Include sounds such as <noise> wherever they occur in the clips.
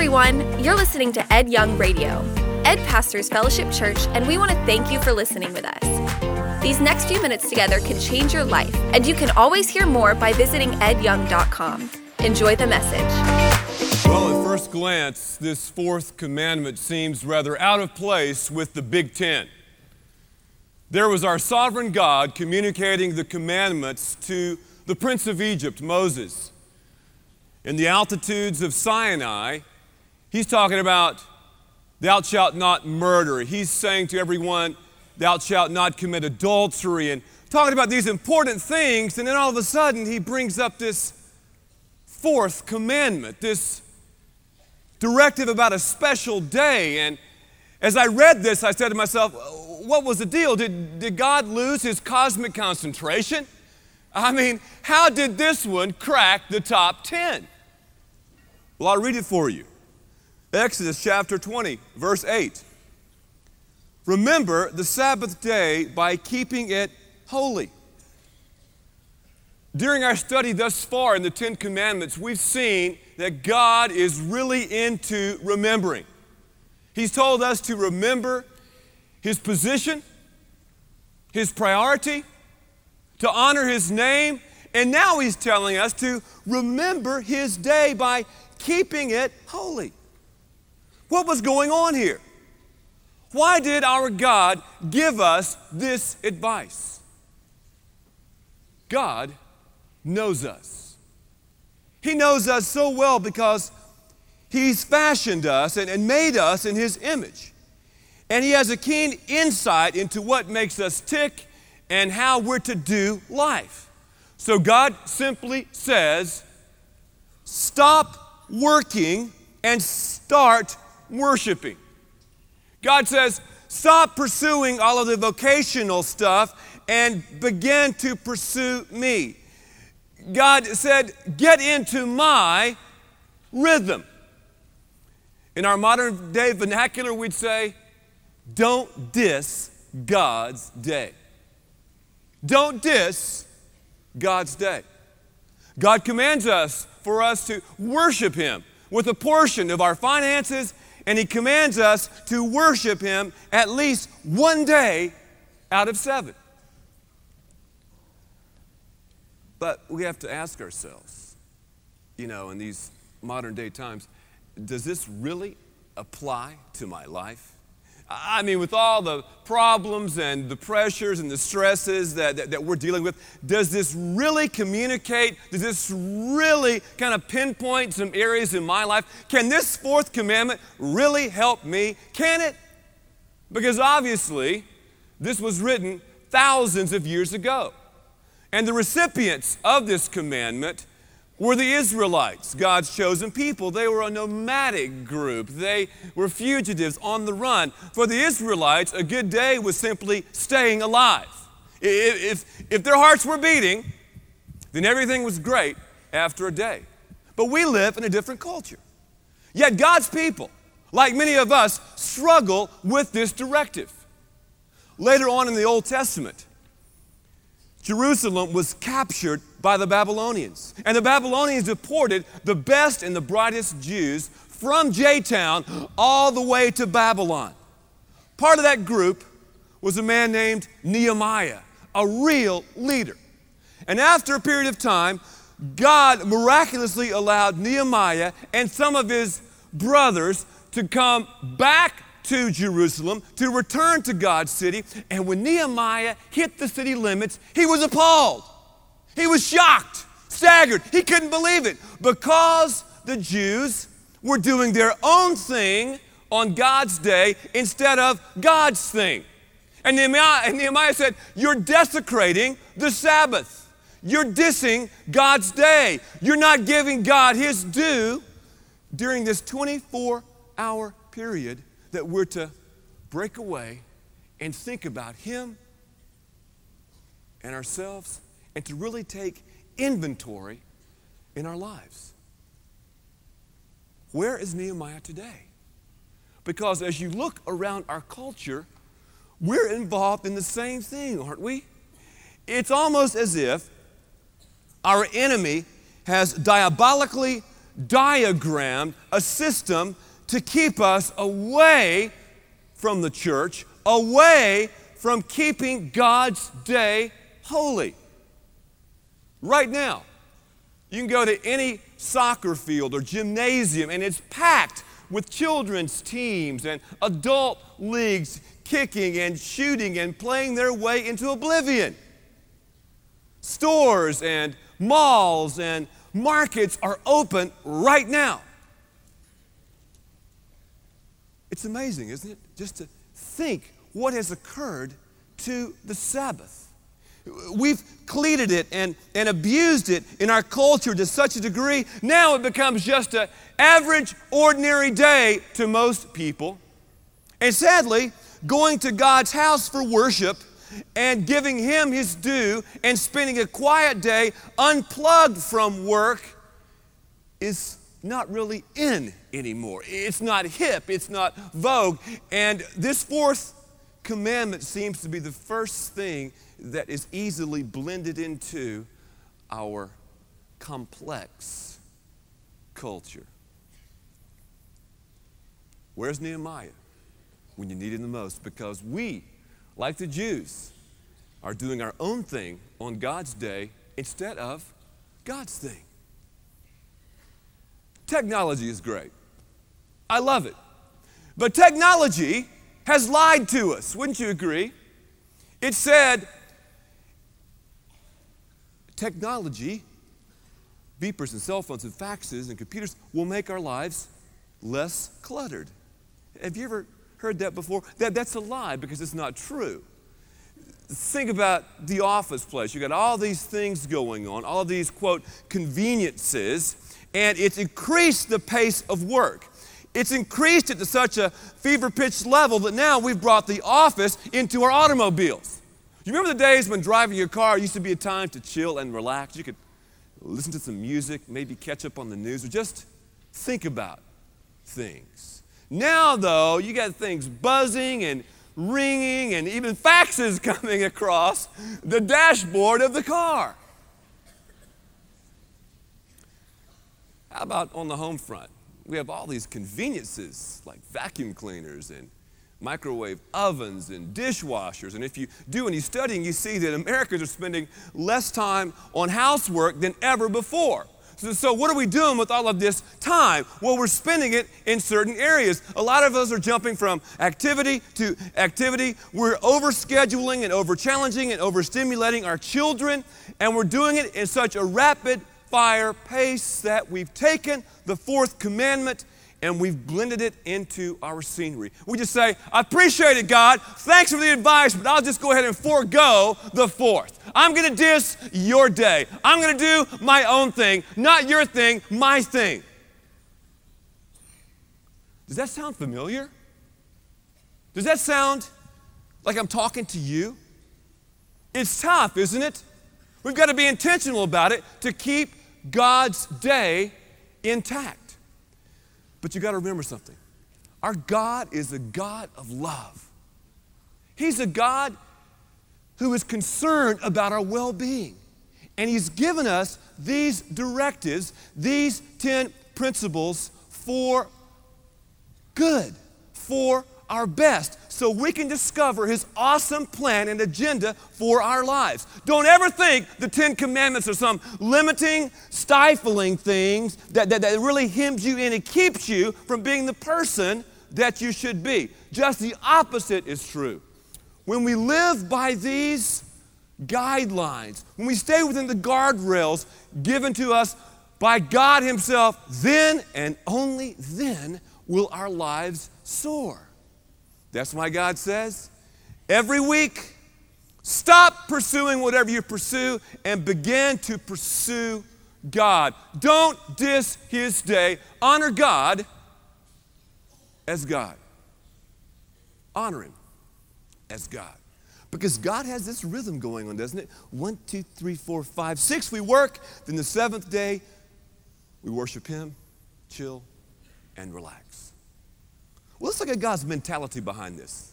everyone. You're listening to Ed Young Radio. Ed pastors Fellowship Church, and we want to thank you for listening with us. These next few minutes together can change your life, and you can always hear more by visiting edyoung.com. Enjoy the message. Well, at first glance, this fourth commandment seems rather out of place with the Big Ten. There was our sovereign God communicating the commandments to the Prince of Egypt, Moses. In the altitudes of Sinai, he's talking about, Thou shalt not murder. He's saying to everyone, Thou shalt not commit adultery, and talking about these important things. And then all of a sudden, he brings up this fourth commandment, this directive about a special day. And as I read this, I said to myself, What was the deal? Did, did God lose his cosmic concentration? I mean, how did this one crack the top 10? Well, I'll read it for you. Exodus chapter 20, verse 8. Remember the Sabbath day by keeping it holy. During our study thus far in the Ten Commandments, we've seen that God is really into remembering. He's told us to remember His position, His priority, to honor His name, and now He's telling us to remember His day by keeping it holy. What was going on here? Why did our God give us this advice? God knows us. He knows us so well because He's fashioned us and, and, made us in His image. And He has a keen insight into what makes us tick and how we're to do life. So God simply says, Stop working and start worshiping. God says, Stop pursuing all of the vocational stuff and begin to pursue me. God said, Get into my rhythm. In our modern day vernacular, we'd say, Don't diss God's day. Don't diss God's day. God commands us for us to worship Him with a portion of our finances, and He commands us to worship Him at least one day out of seven. But we have to ask ourselves, you know, in these modern day times, does this really apply to my life? I mean, with all the problems and the pressures and the stresses that, that, that, we're dealing with, does this really communicate? Does this really kind of pinpoint some areas in my life? Can this fourth commandment really help me? Can it? Because obviously, this was written thousands of years ago. And the recipients of this commandment were the Israelites, God's chosen people. They were a nomadic group. They were fugitives on the run. For the Israelites, a good day was simply staying alive. If, if their hearts were beating, then everything was great after a day. But we live in a different culture. Yet God's people, like many of us, struggle with this directive. Later on in the Old Testament, Jerusalem was captured by the Babylonians. And the Babylonians deported the best and the brightest Jews from J Town all the way to Babylon. Part of that group was a man named Nehemiah, a real leader. And after a period of time, God miraculously allowed Nehemiah and some of his brothers to come back to Jerusalem to return to God's city. And when Nehemiah hit the city limits, he was appalled. He was shocked, staggered. He couldn't believe it because the Jews were doing their own thing on God's day instead of God's thing. And Nehemiah, and Nehemiah said, You're desecrating the Sabbath. You're dissing God's day. You're not giving God his due during this 24 hour period that we're to break away and think about Him and ourselves and to really take inventory in our lives. Where is Nehemiah today? Because as you look around our culture, we're involved in the same thing, aren't we? It's almost as if our enemy has diabolically diagrammed a system to keep us away from the church, away from keeping God's day holy. Right now, you can go to any soccer field or gymnasium and it's packed with children's teams and adult leagues kicking and shooting and playing their way into oblivion. Stores and malls and markets are open right now. It's amazing, isn't it? Just to think what has occurred to the Sabbath. We've cleated it and, and abused it in our culture to such a degree, now it becomes just an average, ordinary day to most people. And sadly, going to God's house for worship and giving Him His due and spending a quiet day unplugged from work is not really in anymore. It's not hip, it's not vogue. And this fourth commandment seems to be the first thing that is easily blended into our complex culture. Where's Nehemiah when you need him the most? Because we, like the Jews, are doing our own thing on God's day instead of God's thing. Technology is great. I love it. But technology has lied to us, wouldn't you agree? It said, technology, beepers and cell phones and faxes and computers will make our lives less cluttered. Have you ever heard that before? That, that's a lie because it's not true. Think about the office place. You got all these things going on, all these, quote, conveniences, and it's increased the pace of work. It's increased it to such a fever pitched level that now we've brought the office into our automobiles. You remember the days when driving your car used to be a time to chill and relax? You could listen to some music, maybe catch up on the news, or just think about things. Now, though, you got things buzzing and ringing and even faxes <laughs> coming across the dashboard of the car. How about on the home front? We have all these conveniences like vacuum cleaners and microwave ovens and dishwashers. And if you do any studying, you see that Americans are spending less time on housework than ever before. So, so, what are we doing with all of this time? Well, we're spending it in certain areas. A lot of us are jumping from activity to activity. We're overscheduling and over challenging and overstimulating our children, and we're doing it in such a rapid fire pace that we've taken the fourth commandment and we've blended it into our scenery. We just say, I appreciate it, God. Thanks for the advice, but I'll just go ahead and forego the fourth. I'm going to diss your day. I'm going to do my own thing, not your thing, my thing. Does that sound familiar? Does that sound like I'm talking to you? It's tough, isn't it? We've got to be intentional about it to keep God's day intact. But you got to remember something our God is a God of love. He's a God who is concerned about our well being. And He's given us these directives, these 10 principles for good, for our best so we can discover His awesome plan and agenda for our lives. Don't ever think the Ten Commandments are some limiting, stifling things that, that, that really hems you in and keeps you from being the person that you should be. Just the opposite is true. When we live by these guidelines, when we stay within the guardrails given to us by God Himself, then and only then will our lives soar. That's why God says every week, stop pursuing whatever you pursue and begin to pursue God. Don't diss His day. Honor God as God. Honor Him as God. Because God has this rhythm going on, doesn't it? One, two, three, four, five, six, we work. Then the seventh day, we worship Him, chill, and relax. Well, let's look at God's mentality behind this.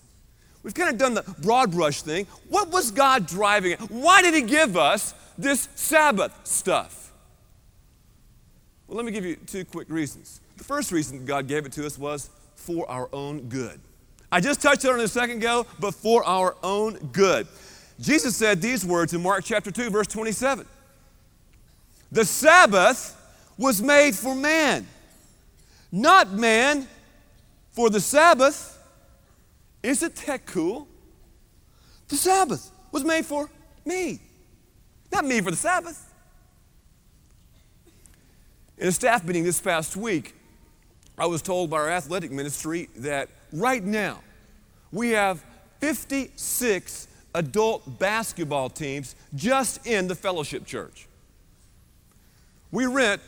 We've kind of done the broad brush thing. What was God driving at? Why did He give us this Sabbath stuff? Well, let me give you two quick reasons. The first reason God gave it to us was for our own good. I just touched on it a second ago, but for our own good. Jesus said these words in Mark chapter 2, verse 27. The Sabbath was made for man, not man for the Sabbath. Isn't that cool? The Sabbath was made for me, not me for the Sabbath. In a staff meeting this past week, I was told by our athletic ministry that right now we have 56 adult basketball teams just in the fellowship church. We rent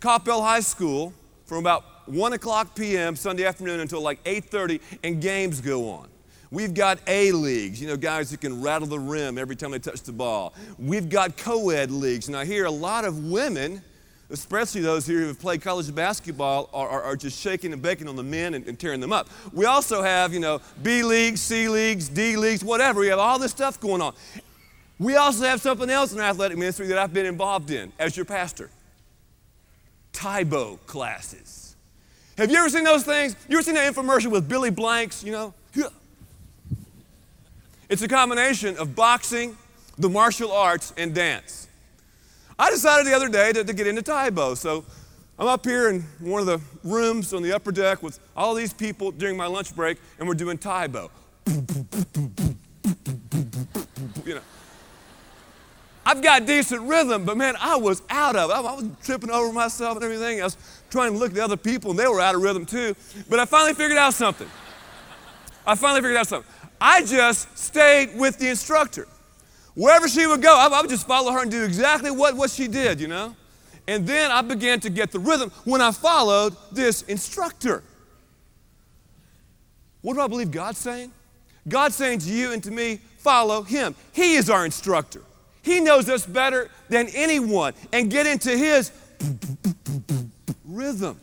Coppell High School from about 1 o'clock p.m. Sunday afternoon until like 8.30 and games go on. We've got A leagues, you know, guys who can rattle the rim every time they touch the ball. We've got co ed leagues. And I hear a lot of women, especially those here who have played college basketball, are, are, are just shaking and baking on the men and, and, tearing them up. We also have, you know, B leagues, C leagues, D leagues, whatever. We have all this stuff going on. We also have something else in athletic ministry that I've been involved in as your pastor Tae Bo classes. Have you ever seen those things? You ever seen that infomercial with Billy Blanks, you know? It's a combination of boxing, the martial arts, and dance. I decided the other day to, to get into Tae Bo. So I'm up here in one of the rooms on the upper deck with all these people during my lunch break, and we're doing Tae Bo. You know. I've got decent rhythm, but man, I was out of it. I was tripping over myself and everything. Was trying to look at the other people, and they were out of rhythm too. But I finally figured out something. I finally figured out something. I just stayed with the instructor. Wherever she would go, I, I would just follow her and do exactly what, what she did, you know? And then I began to get the rhythm when I followed this instructor. What do I believe God's saying? God's saying to you and to me, follow Him. He is our instructor. He knows us better than anyone. And get into His rhythm.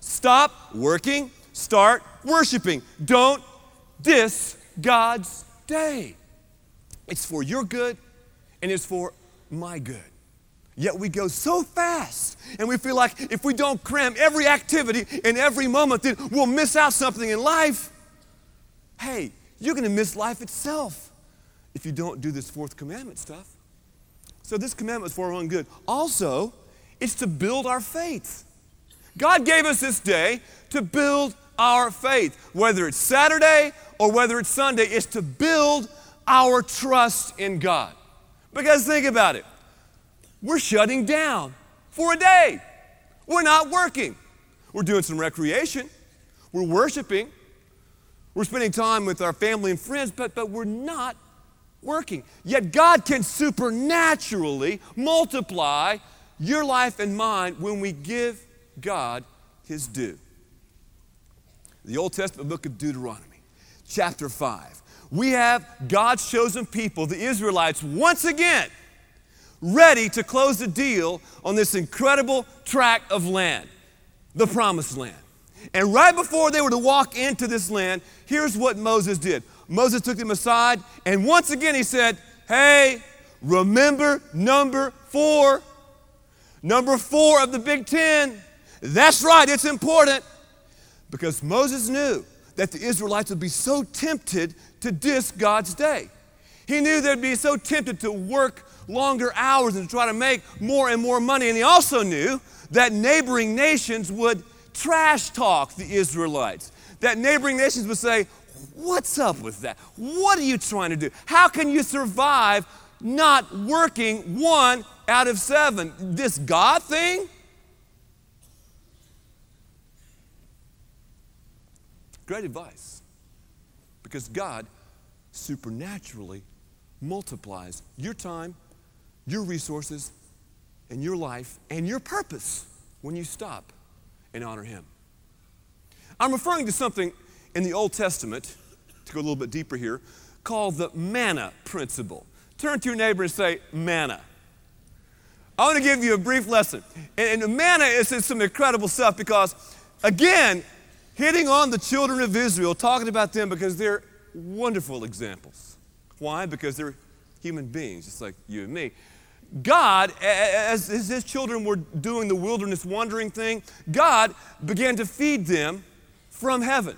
Stop working, start worshiping. Don't diss God's day. It's for your good and it's for my good. Yet we go so fast and we feel like if we don't cram every activity in every moment, then we'll miss out something in life. Hey, you're going to miss life itself if you don't do this fourth commandment stuff. So, this commandment is for our own good. Also, it's to build our faith. God gave us this day to build our faith, whether it's Saturday or whether it's Sunday, is to build our trust in God. Because think about it. We're shutting down for a day, we're not working, we're doing some recreation, we're worshiping, we're spending time with our family and friends, but, but we're not working. Yet God can supernaturally multiply your life and mine when we give God His due. The Old Testament book of Deuteronomy, chapter 5. We have God's chosen people, the Israelites, once again ready to close the deal on this incredible tract of land, the promised land. And right before they were to walk into this land, here's what Moses did Moses took them aside, and once again he said, Hey, remember number four. Number four of the Big Ten. That's right, it's important. Because Moses knew that the Israelites would be so tempted to diss God's day. He knew they'd be so tempted to work longer hours and to try to make more and more money. And he also knew that neighboring nations would trash talk the Israelites. That neighboring nations would say, What's up with that? What are you trying to do? How can you survive not working one out of seven? This God thing? Great advice. Because God supernaturally multiplies your time, your resources, and your life and your purpose when you stop and honor Him. I'm referring to something in the Old Testament, to go a little bit deeper here, called the manna principle. Turn to your neighbor and say, manna. I want to give you a brief lesson. And, and manna is, is some incredible stuff because, again, hitting on the children of Israel, talking about them because they're wonderful examples. Why? Because they're human beings, just like you and me. God, as his children were doing the wilderness wandering thing, God began to feed them from heaven.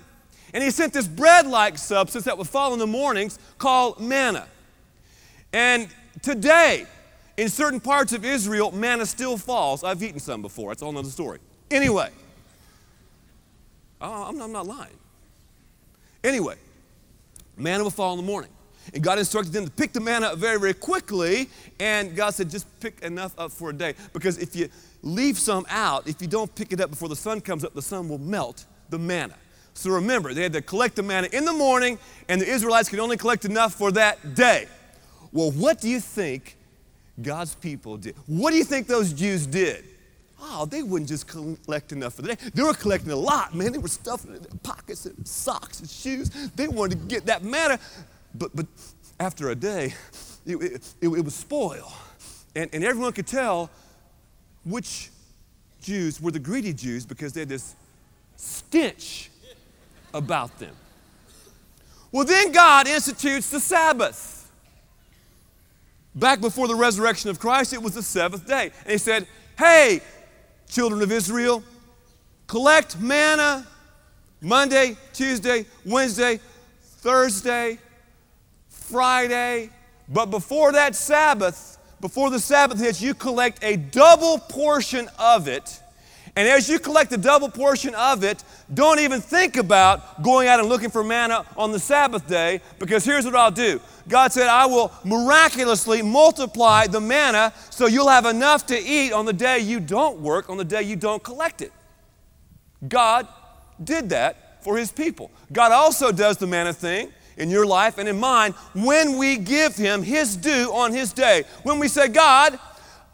And he sent this bread like substance that would fall in the mornings called manna. And today, in certain parts of Israel, manna still falls. I've eaten some before, that's all another story. Anyway, I'm not lying. Anyway, manna will fall in the morning. And God instructed them to pick the manna up very, very quickly. And God said, just pick enough up for a day. Because if you leave some out, if you don't pick it up before the sun comes up, the sun will melt the manna. So remember, they had to collect the manna in the morning, and the Israelites could only collect enough for that day. Well, what do you think God's people did? What do you think those Jews did? Oh, they wouldn't just collect enough for the day. They were collecting a lot, man. They were stuffing in their pockets and socks and shoes. They wanted to get that matter. But, but after a day, it, it, it, it was spoil. And, and everyone could tell which Jews were the greedy Jews because they had this stench about them. Well, then God institutes the Sabbath. Back before the resurrection of Christ, it was the seventh day. And He said, Hey, children of Israel, collect manna Monday, Tuesday, Wednesday, Thursday, Friday. But before that Sabbath, before the Sabbath hits, you collect a double portion of it and as you collect a double portion of it, don't even think about going out and looking for manna on the Sabbath day, because here's what I'll do. God said, I will miraculously multiply the manna so you'll have enough to eat on the day you don't work, on the day you don't collect it. God did that for his people. God also does the manna thing in your life and in mine when we give him his due on his day. When we say, God,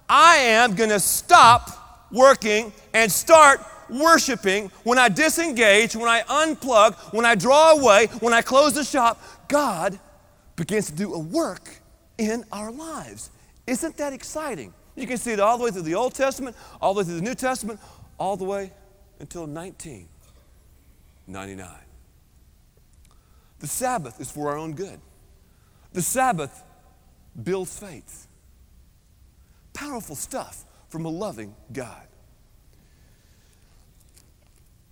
I am going to stop working and start worshiping, when I disengage, when I unplug, when I draw away, when I close the shop, God begins to do a work in our lives. Isn't that exciting? You can see it all the way through the Old Testament, all the way through the New Testament, all the way until 1999. The Sabbath is for our own good. The Sabbath builds faith. Powerful stuff from a loving God.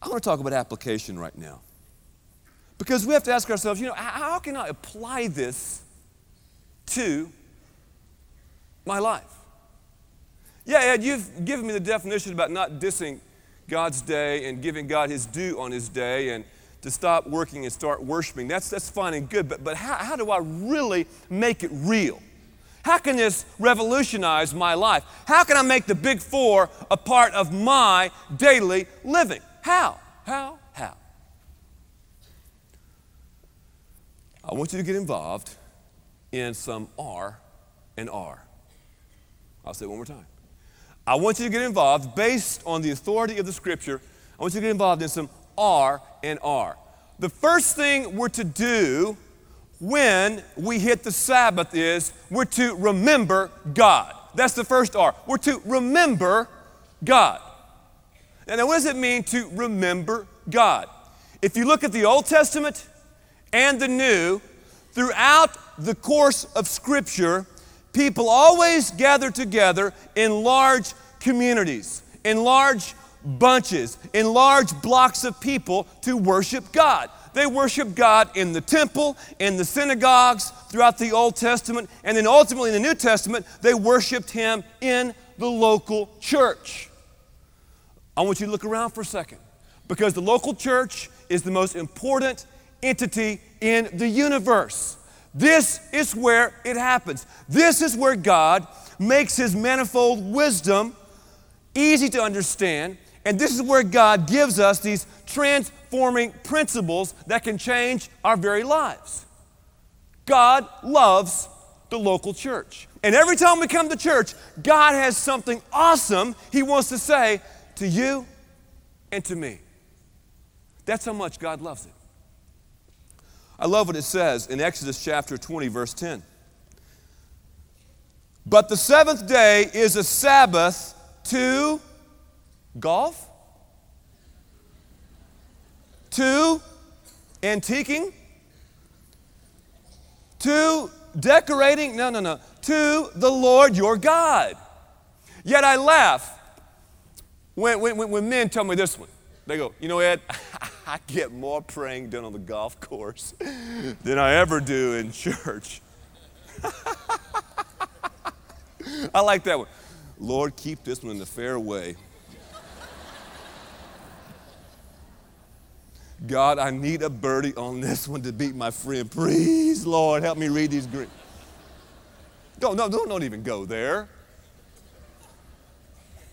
I want to talk about application right now. Because we have to ask ourselves, you know, how can I apply this to my life? Yeah, Ed, you've given me the definition about not dissing God's day and giving God his due on his day and to stop working and start worshiping. That's, that's fine and good, but, but how, how do I really make it real? How can this revolutionize my life? How can I make the big four a part of my daily living? How? How? How? I want you to get involved in some R and R. I'll say it one more time. I want you to get involved based on the authority of the scripture. I want you to get involved in some R and R. The first thing we're to do when we hit the Sabbath is we're to remember God. That's the first R. We're to remember God. And now, what does it mean to remember God? If you look at the Old Testament and the New, throughout the course of Scripture, people always gather together in large communities, in large bunches, in large blocks of people to worship God. They worshiped God in the temple, in the synagogues, throughout the Old Testament, and then ultimately in the New Testament, they worshiped Him in the local church. I want you to look around for a second because the local church is the most important entity in the universe. This is where it happens. This is where God makes His manifold wisdom easy to understand. And this is where God gives us these trans forming principles that can change our very lives. God loves the local church. And every time we come to church, God has something awesome He wants to say to you and to me. That's how much God loves it. I love what it says in Exodus chapter 20, verse 10. But the seventh day is a Sabbath to golf, to antiquing, to decorating, no, no, no, to the Lord your God. Yet I laugh when, when, when men tell me this one. They go, You know, Ed, <laughs> I get more praying done on the golf course <laughs> than I ever do in church. <laughs> I like that one. Lord, keep this one in the fairway. God, I need a birdie on this one to beat my friend. Please, Lord, help me read these green. Don't, no, don't, don't even go there.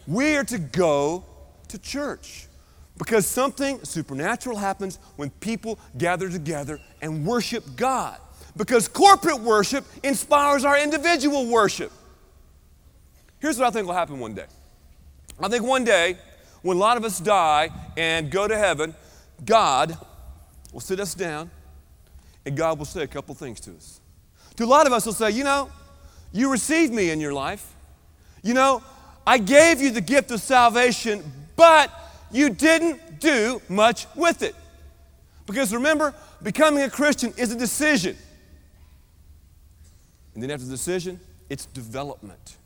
We are to go to church because something supernatural happens when people gather together and worship God. Because corporate worship inspires our individual worship. Here's what I think will happen one day. I think one day, when a lot of us die and go to heaven, God will sit us down and God will say a couple things to us. To a lot of us, He'll say, You know, you received me in your life. You know, I gave you the gift of salvation, but you didn't do much with it. Because remember, becoming a Christian is a decision. And then after the decision, it's development.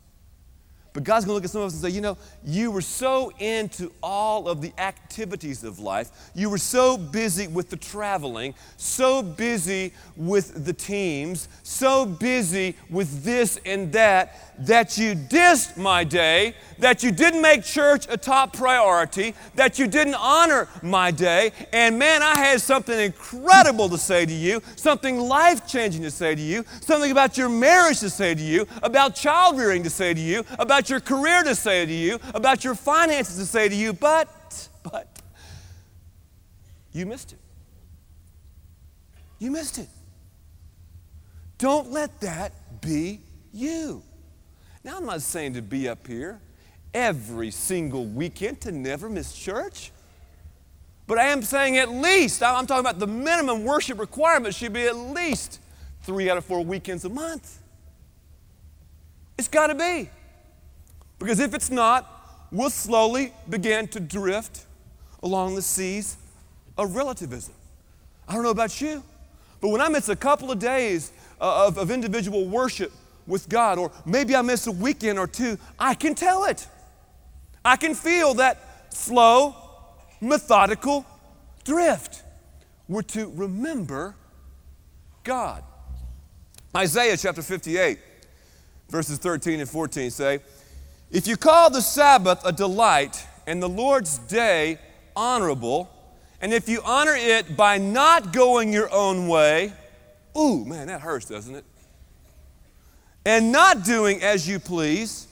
But God's gonna look at some of us and say, you know, you were so into all of the activities of life. You were so busy with the traveling, so busy with the teams, so busy with this and that, that you dissed my day, that you didn't make church a top priority, that you didn't honor my day. And man, I had something incredible to say to you, something life changing to say to you, something about your marriage to say to you, about child rearing to say to you, about about your career to say to you, about your finances to say to you, but, but, you missed it. You missed it. Don't let that be you. Now, I'm not saying to be up here every single weekend to never miss church. But I am saying at least, I'm talking about the minimum worship requirement should be at least three out of four weekends a month. It's got to be. Because if it's not, we'll slowly begin to drift along the seas of relativism. I don't know about you, but when I miss a couple of days uh, of, of individual worship with God, or maybe I miss a weekend or two, I can tell it. I can feel that slow, methodical drift. We're to remember God. Isaiah chapter 58, verses 13 and 14 say, if you call the Sabbath a delight and the Lord's day honorable, and if you honor it by not going your own way, ooh, man, that hurts, doesn't it? And not doing as you please,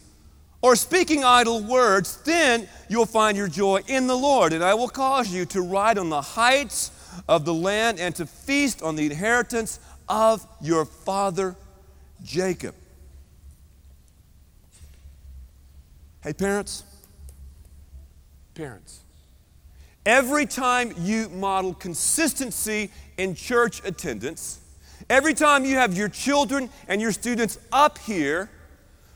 or speaking idle words, then you'll find your joy in the Lord. And I will cause you to ride on the heights of the land and to feast on the inheritance of your father Jacob. Hey, parents, parents, every time you model consistency in church attendance, every time you have your children and your students up here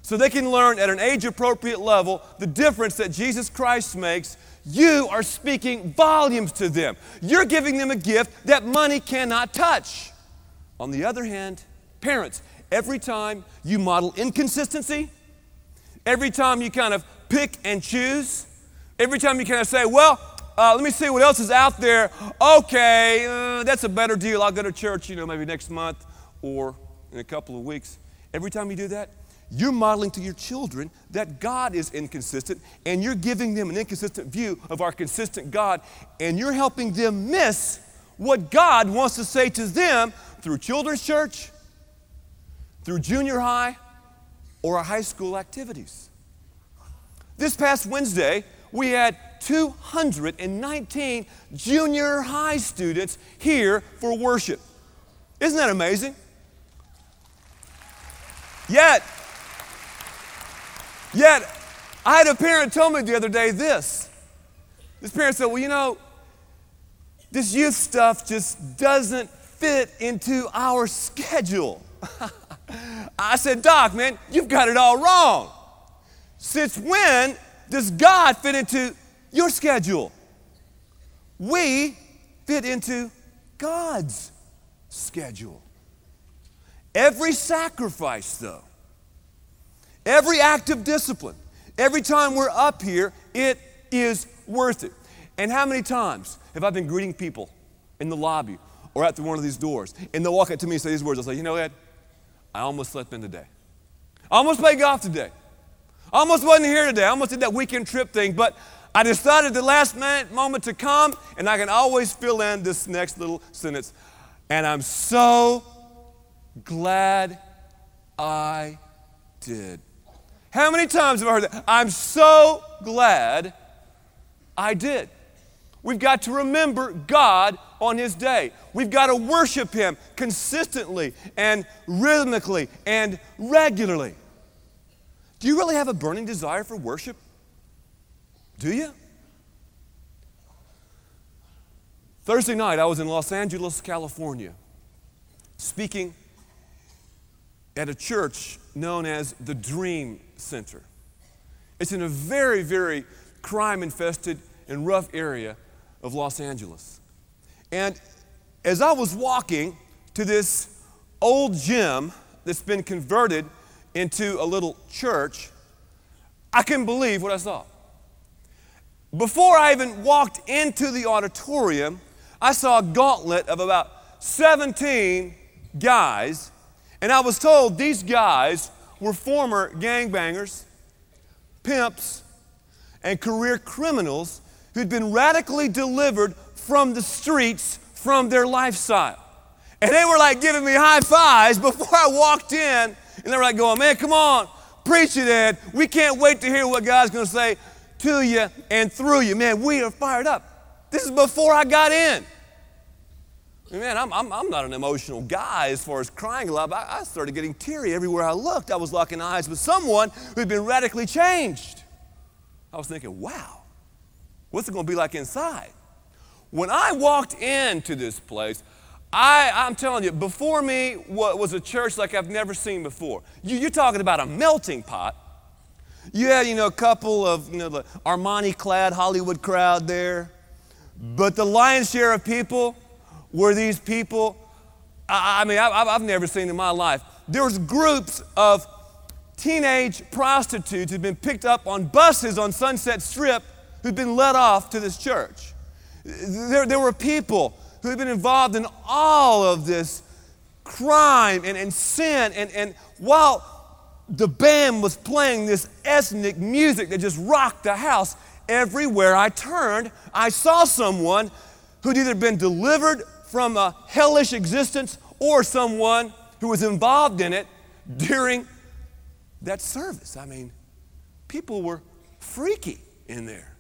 so they can learn at an age appropriate level the difference that Jesus Christ makes, you are speaking volumes to them. You're giving them a gift that money cannot touch. On the other hand, parents, every time you model inconsistency, every time you kind of pick and choose, every time you kind of say, well, uh, let me see what else is out there. Okay, uh, that's a better deal. I'll go to church, you know, maybe next month or in a couple of weeks. Every time you do that, you're modeling to your children that God is inconsistent and you're giving them an inconsistent view of our consistent God and you're helping them miss what God wants to say to them through children's church, through junior high, or our high school activities. This past Wednesday, we had 219 junior high students here for worship. Isn't that amazing? Yet, yet, I had a parent tell me the other day this. This parent said, Well, you know, this youth stuff just doesn't fit into our schedule. <laughs> I said, Doc, man, you've got it all wrong. Since when does God fit into your schedule? We fit into God's schedule. Every sacrifice, though, Every act of discipline, every time we're up here, it is worth it. And how many times have I been greeting people in the lobby or at through one of these doors, and they'll walk up to me and say these words? I'll say, You know, Ed, I almost slept in today. I almost played golf today. I almost wasn't here today. I almost did that weekend trip thing, but I decided the last minute moment to come, and I can always fill in this next little sentence. And I'm so glad I did. How many times have I heard that? I'm so glad I did. We've got to remember God on His day. We've got to worship Him consistently and rhythmically and regularly. Do you really have a burning desire for worship? Do you? Thursday night, I was in Los Angeles, California, speaking at a church known as the Dream Center. It's in a very, very crime infested and rough area of Los Angeles. And as I was walking to this old gym that's been converted into a little church, I couldn't believe what I saw. Before I even walked into the auditorium, I saw a gauntlet of about 17 guys, and I was told these guys were former gangbangers, pimps, and career criminals who'd been radically delivered from the streets from their lifestyle. And they were like giving me high fives before I walked in, and they were like going, Man, come on, preach it, Ed. We can't wait to hear what God's gonna say to you and through you. Man, we are fired up. This is before I got in. Man, I'm, I'm, I'm not an emotional guy as far as crying a lot, but I, I started getting teary everywhere I looked. I was locking eyes with someone who'd been radically changed. I was thinking, wow, what's it going to be like inside? When I walked into this place, I, I'm telling you, before me was a church like I've never seen before. You, you're talking about a melting pot. You had, you know, a couple of, you know, the Armani clad Hollywood crowd there. But the lion's share of people were these people, I, I mean, I, I've never seen in my life. There was groups of teenage prostitutes who'd been picked up on buses on Sunset Strip who'd been led off to this church. There, there were people who had been involved in all of this crime and, and sin. And, and while the band was playing this ethnic music that just rocked the house, everywhere I turned, I saw someone who'd either been delivered from a hellish existence or someone who was involved in it during that service. I mean, people were freaky in there.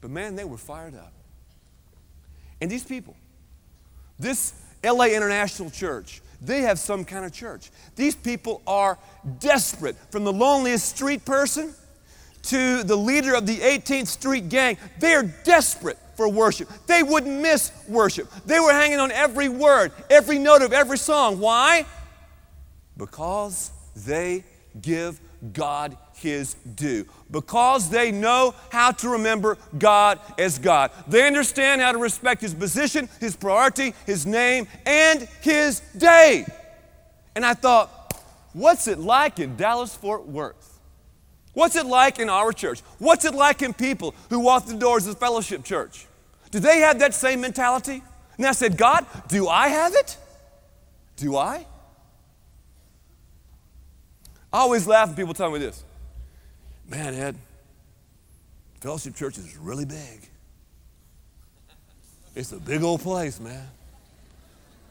But man, they were fired up. And these people, this LA International Church, they have some kind of church. These people are desperate. From the loneliest street person to the leader of the 18th Street gang, they are desperate for worship. They wouldn't miss worship. They were hanging on every word, every note of every song. Why? Because they give God his due. Because they know how to remember God as God. They understand how to respect his position, his priority, his name, and his day. And I thought, what's it like in Dallas Fort Worth? What's it like in our church? What's it like in people who walk the doors of Fellowship Church? Do they have that same mentality? And I said, God, do I have it? Do I? I always laugh when people tell me this. Man, Ed, Fellowship Church is really big. It's a big old place, man.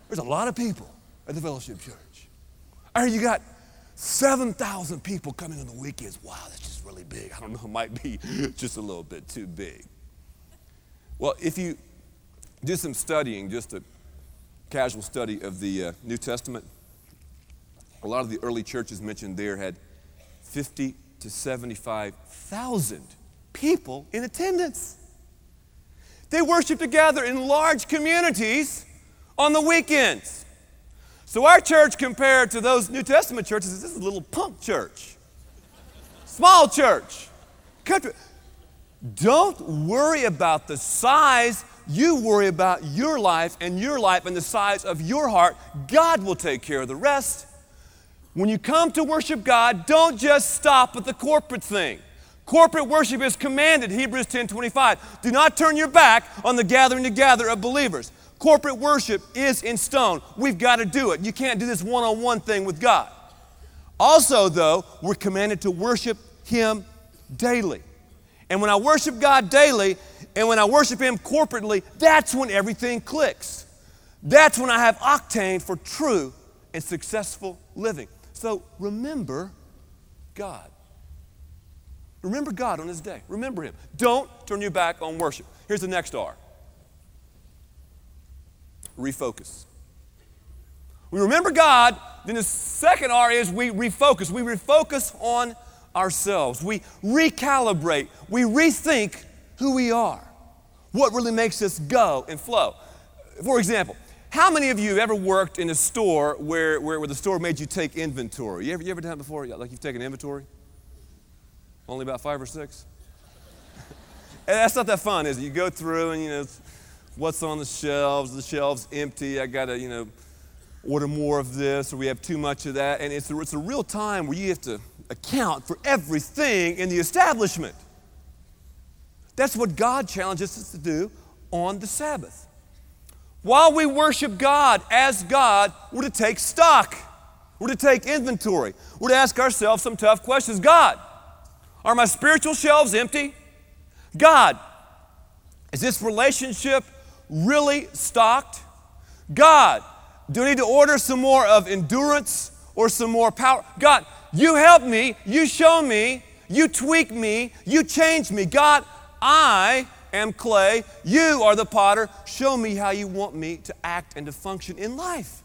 There's a lot of people at the Fellowship Church. I heard you got 7,000 people coming on the weekends. Wow, that's just really big. I don't know, it might be <laughs> just a little bit too big. Well, if you do some studying, just a casual study of the uh, New Testament, a lot of the early churches mentioned there had 50 to 75,000 people in attendance. They worshiped together in large communities on the weekends. So, our church, compared to those New Testament churches, this is a little punk church, small church. Country. Don't worry about the size. You worry about your life and your life and the size of your heart. God will take care of the rest. When you come to worship God, don't just stop at the corporate thing. Corporate worship is commanded, Hebrews 10 25. Do not turn your back on the gathering together of believers. Corporate worship is in stone. We've got to do it. You can't do this one on one thing with God. Also, though, we're commanded to worship Him daily. And when I worship God daily and when I worship Him corporately, that's when everything clicks. That's when I have octane for true and successful living. So remember God. Remember God on His day. Remember Him. Don't turn your back on worship. Here's the next R refocus. We remember God, then the second R is we refocus. We refocus on ourselves. We recalibrate. We rethink who we are, what really makes us go and flow. For example, how many of you have ever worked in a store where, where, where the store made you take inventory? You ever, you ever done that before? Like you've taken inventory? Only about five or six? <laughs> that's not that fun, is it? You go through and, you know, what's on the shelves, the shelves empty, I gotta, you know, order more of this, or we have too much of that. And it's a, it's a real time where you have to account for everything in the establishment. That's what God challenges us to do on the Sabbath. While we worship God as God, we're to take stock. We're to take inventory. We're to ask ourselves some tough questions. God, are my spiritual shelves empty? God, is this relationship really stocked? God, do I need to order some more of endurance or some more power? God, you help me, you show me, you tweak me, you change me. God, I am clay, you are the potter. Show me how you want me to act and to function in life.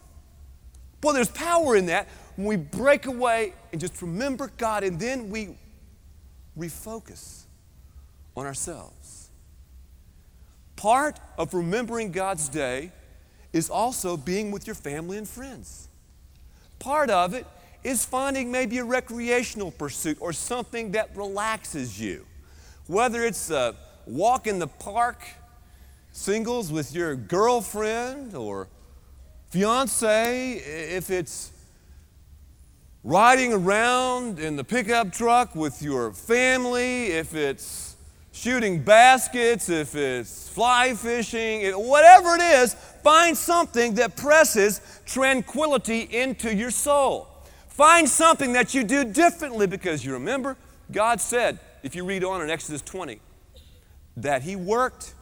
Boy, there's power in that when we break away and just remember God and then we refocus on ourselves. Part of remembering God's day is also being with your family and friends. Part of it is finding maybe a recreational pursuit or something that relaxes you. Whether it's a walk in the park, singles with your girlfriend or fiance, if it's riding around in the pickup truck with your family, if it's shooting baskets, if it's fly fishing, whatever it is, find something that presses tranquility into your soul. Find something that you do differently because you remember, God said, if you read on in Exodus 20, that He worked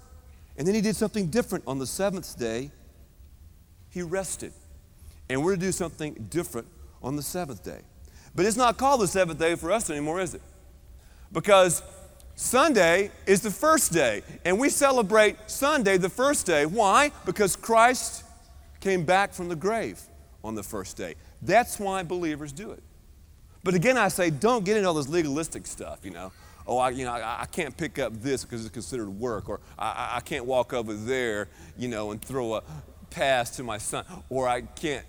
and then He did something different on the seventh day. He rested. And we're to do something different on the seventh day. But it's not called the seventh day for us anymore, is it? Because Sunday is the first day, and we celebrate Sunday the first day. Why? Because Christ came back from the grave on the first day. That's why believers do it. But again, I say, don't get into all this legalistic stuff, you know. Oh, I, you know, I, I can't pick up this because it's considered work, or I, I can't walk over there, you know, and throw a pass to my son, or I can't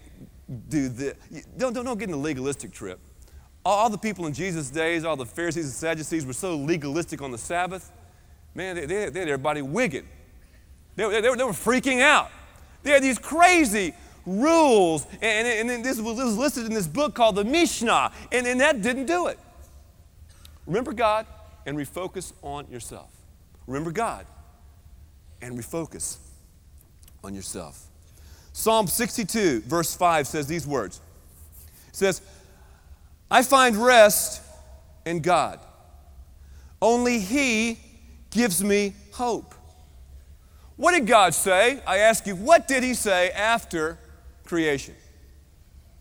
do this. Don't, don't, don't get in the legalistic trip. All the people in Jesus' days, all the Pharisees and Sadducees were so legalistic on the Sabbath. Man, they, they, they had everybody wigging. They, they, they, were, they were freaking out. They had these crazy rules, and, and, and this, was, this was listed in this book called the Mishnah, and, and that didn't do it. Remember God and refocus on yourself. Remember God and refocus on yourself. Psalm 62, verse 5 says these words It says, I find rest in God. Only He gives me hope. What did God say? I ask you, what did He say after creation?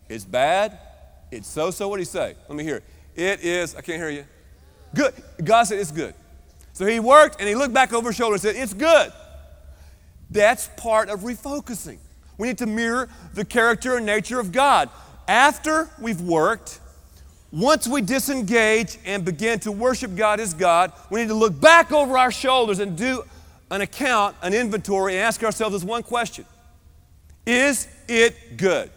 It's bad. It's so so. What did He say? Let me hear it. It is, I can't hear you. Good. God said it's good. So He worked and He looked back over His shoulder and said, It's good. That's part of refocusing. We need to mirror the character and nature of God. After we've worked, once we disengage and begin to worship God as God, we need to look back over our shoulders and do an account, an inventory, and ask ourselves this one question Is it good?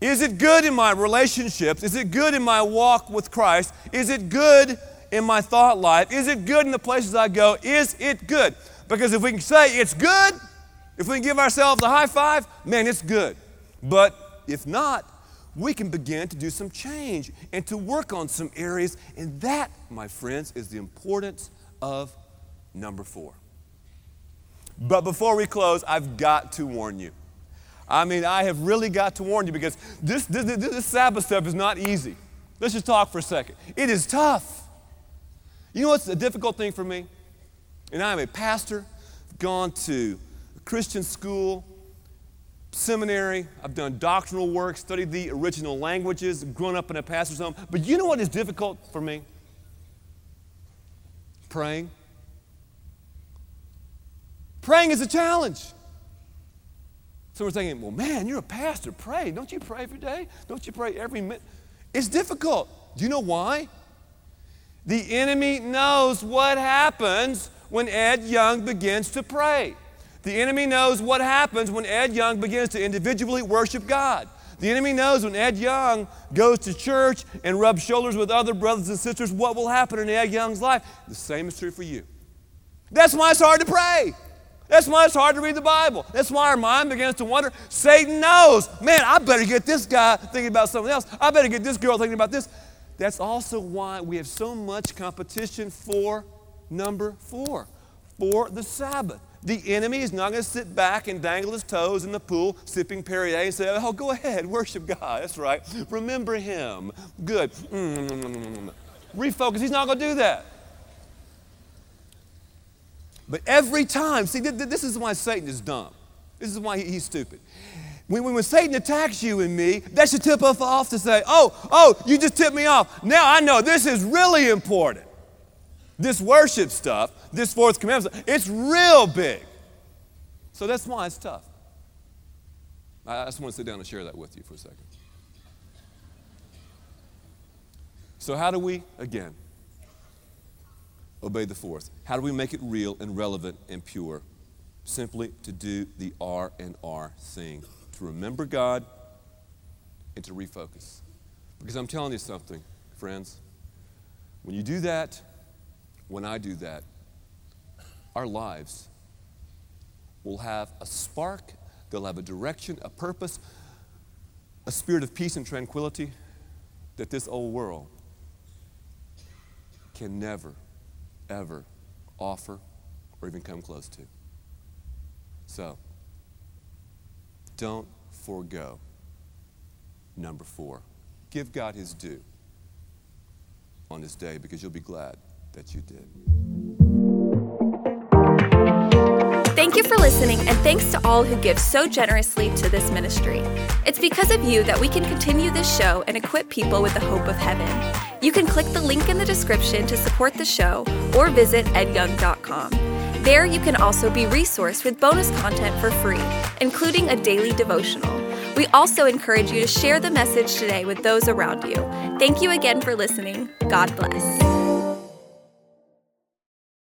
Is it good in my relationships? Is it good in my walk with Christ? Is it good in my thought life? Is it good in the places I go? Is it good? Because if we can say it's good, if we can give ourselves a high five, man, it's good. But if not, we can begin to do some change and to work on some areas. And that, my friends, is the importance of number four. But before we close, I've got to warn you. I mean, I have really got to warn you because this, this, this, this Sabbath stuff is not easy. Let's just talk for a second. It is tough. You know what's a difficult thing for me? And I am a pastor, gone to Christian school, seminary, I've done doctrinal work, studied the original languages, grown up in a pastor's home. But you know what is difficult for me? Praying. Praying is a challenge. Someone's thinking, well, man, you're a pastor. Pray. Don't you pray every day? Don't you pray every minute? It's difficult. Do you know why? The enemy knows what happens when Ed Young begins to pray. The enemy knows what happens when Ed Young begins to individually worship God. The enemy knows when Ed Young goes to church and rubs shoulders with other brothers and sisters, what will happen in Ed Young's life. The same is true for you. That's why it's hard to pray. That's why it's hard to read the Bible. That's why our mind begins to wonder. Satan knows, man, I better get this guy thinking about something else. I better get this girl thinking about this. That's also why we have so much competition for number four, for the Sabbath. The enemy is not going to sit back and dangle his toes in the pool, sipping Perrier, and say, Oh, go ahead, <laughs> worship God. That's right. Remember Him. Good. Mm-hmm. Refocus. He's not going to do that. But every time, see, this is why Satan is dumb. This is why he's stupid. When, when, Satan attacks you and me, that should tip us off to say, oh, oh, you just tipped me off. Now I know this is really important. This worship stuff, this fourth commandment, it's real big. So that's why it's tough. I just want to sit down and share that with you for a second. So, how do we, again, obey the fourth? How do we make it real and relevant and pure? Simply to do the R and R thing, to remember God and to refocus. Because I'm telling you something, friends. When you do that, when I do that, our lives will have a spark, they'll have a direction, a purpose, a spirit of peace and tranquility that this old world can never, ever offer or even come close to. So, don't forego number four. Give God his due on this day because you'll be glad that you did. Thank you for listening, and thanks to all who give so generously to this ministry. It's because of you that we can continue this show and equip people with the hope of heaven. You can click the link in the description to support the show or visit edyoung.com. There, you can also be resourced with bonus content for free, including a daily devotional. We also encourage you to share the message today with those around you. Thank you again for listening. God bless.